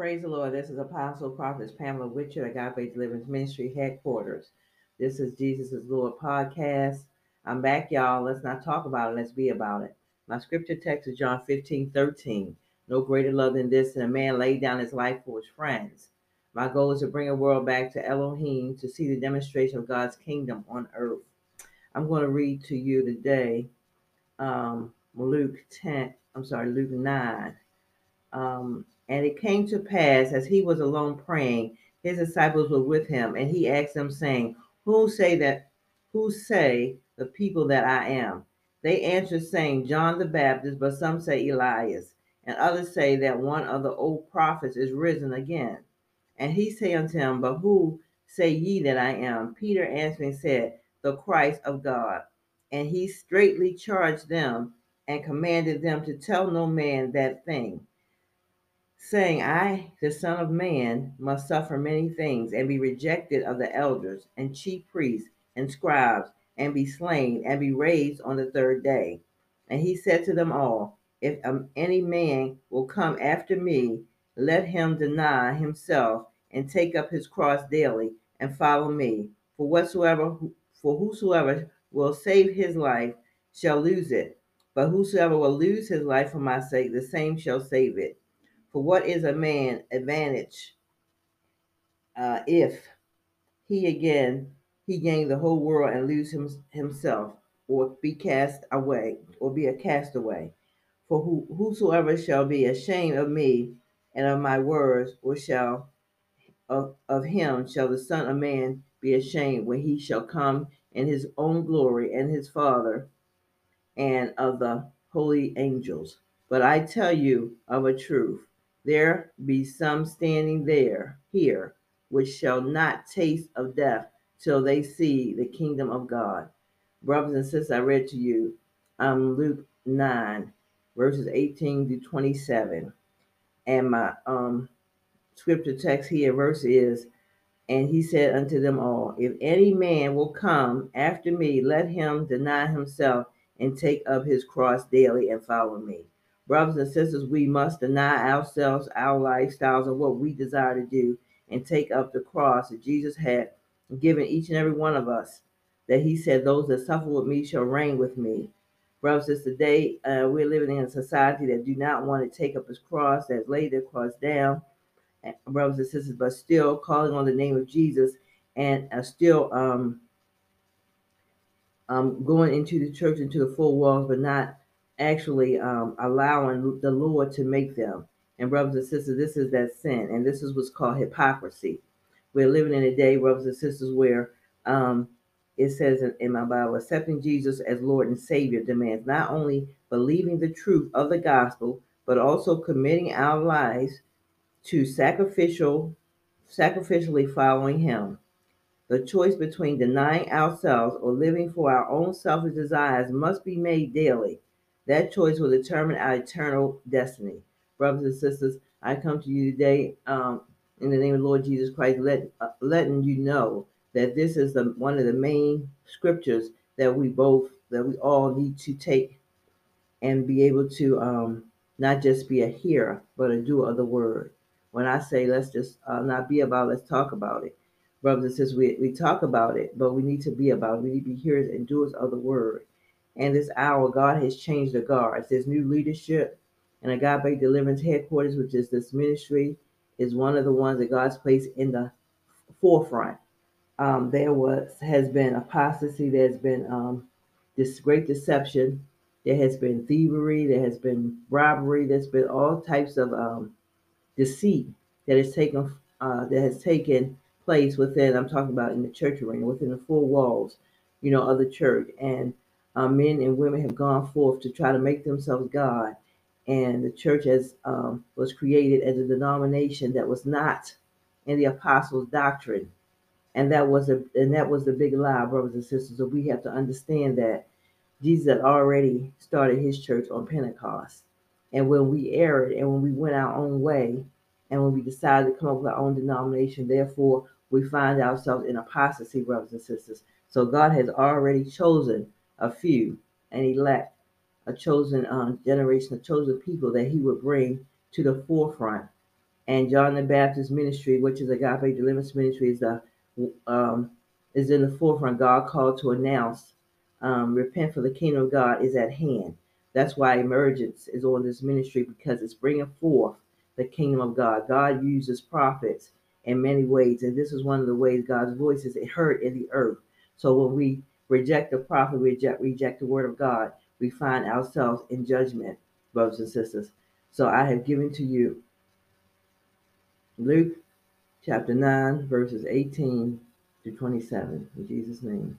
Praise the Lord. This is Apostle Prophet Pamela Witcher, Agape Deliverance Ministry headquarters. This is Jesus is Lord podcast. I'm back, y'all. Let's not talk about it. Let's be about it. My scripture text is John 15, 13. No greater love than this than a man laid down his life for his friends. My goal is to bring a world back to Elohim to see the demonstration of God's kingdom on earth. I'm going to read to you today um, Luke 10, I'm sorry, Luke 9. Um, and it came to pass as he was alone praying, his disciples were with him, and he asked them, saying, Who say that who say the people that I am? They answered, saying, John the Baptist, but some say Elias, and others say that one of the old prophets is risen again. And he said unto them, But who say ye that I am? Peter answering said, The Christ of God. And he straightly charged them and commanded them to tell no man that thing saying, I, the Son of Man, must suffer many things and be rejected of the elders and chief priests and scribes, and be slain and be raised on the third day. And he said to them all, If um, any man will come after me, let him deny himself and take up his cross daily and follow me. For whatsoever, for whosoever will save his life shall lose it, but whosoever will lose his life for my sake, the same shall save it. For what is a man advantage uh, if he again he gain the whole world and lose him, himself, or be cast away, or be a castaway? For who, whosoever shall be ashamed of me and of my words, or shall of, of him shall the Son of Man be ashamed when he shall come in his own glory and his Father and of the holy angels. But I tell you of a truth there be some standing there here which shall not taste of death till they see the kingdom of God. Brothers and sisters, I read to you um, Luke 9, verses 18 to 27. And my um, scripture text here, verse is, And he said unto them all, If any man will come after me, let him deny himself and take up his cross daily and follow me. Brothers and sisters, we must deny ourselves, our lifestyles, and what we desire to do, and take up the cross that Jesus had given each and every one of us. That He said, Those that suffer with me shall reign with me. Brothers and sisters, today uh, we're living in a society that do not want to take up His cross, that lay their cross down, brothers and sisters, but still calling on the name of Jesus and uh, still um, um, going into the church, into the four walls, but not actually um, allowing the Lord to make them. And brothers and sisters, this is that sin, and this is what's called hypocrisy. We're living in a day, brothers and sisters, where um, it says in, in my Bible, accepting Jesus as Lord and Savior demands not only believing the truth of the gospel, but also committing our lives to sacrificial, sacrificially following Him. The choice between denying ourselves or living for our own selfish desires must be made daily. That choice will determine our eternal destiny. Brothers and sisters, I come to you today um, in the name of the Lord Jesus Christ, let, uh, letting you know that this is the one of the main scriptures that we both, that we all need to take and be able to um, not just be a hearer, but a doer of the word. When I say let's just uh, not be about, let's talk about it. Brothers and sisters, we, we talk about it, but we need to be about it. We need to be hearers and doers of the word. And this hour, God has changed the guards. There's new leadership, and Agape Deliverance Headquarters, which is this ministry, is one of the ones that God's placed in the forefront. Um, there was has been apostasy. There's been um, this great deception. There has been thievery. There has been robbery. There's been all types of um, deceit that has taken uh, that has taken place within. I'm talking about in the church arena, within the four walls, you know, of the church. And uh, men and women have gone forth to try to make themselves God. And the church has um, was created as a denomination that was not in the apostles' doctrine, and that was a and that was the big lie, brothers and sisters. So we have to understand that Jesus had already started his church on Pentecost, and when we erred and when we went our own way, and when we decided to come up with our own denomination, therefore we find ourselves in apostasy, brothers and sisters. So God has already chosen a few, and elect a chosen uh, generation, a chosen people that he would bring to the forefront And John the Baptist ministry, which is Agape Deliverance Ministry, is the um, is in the forefront. God called to announce, um, repent for the kingdom of God is at hand. That's why emergence is on this ministry because it's bringing forth the kingdom of God. God uses prophets in many ways, and this is one of the ways God's voice is heard in the earth. So when we reject the prophet, reject reject the word of God, we find ourselves in judgment, brothers and sisters. So I have given to you Luke chapter 9, verses 18 to 27. In Jesus' name.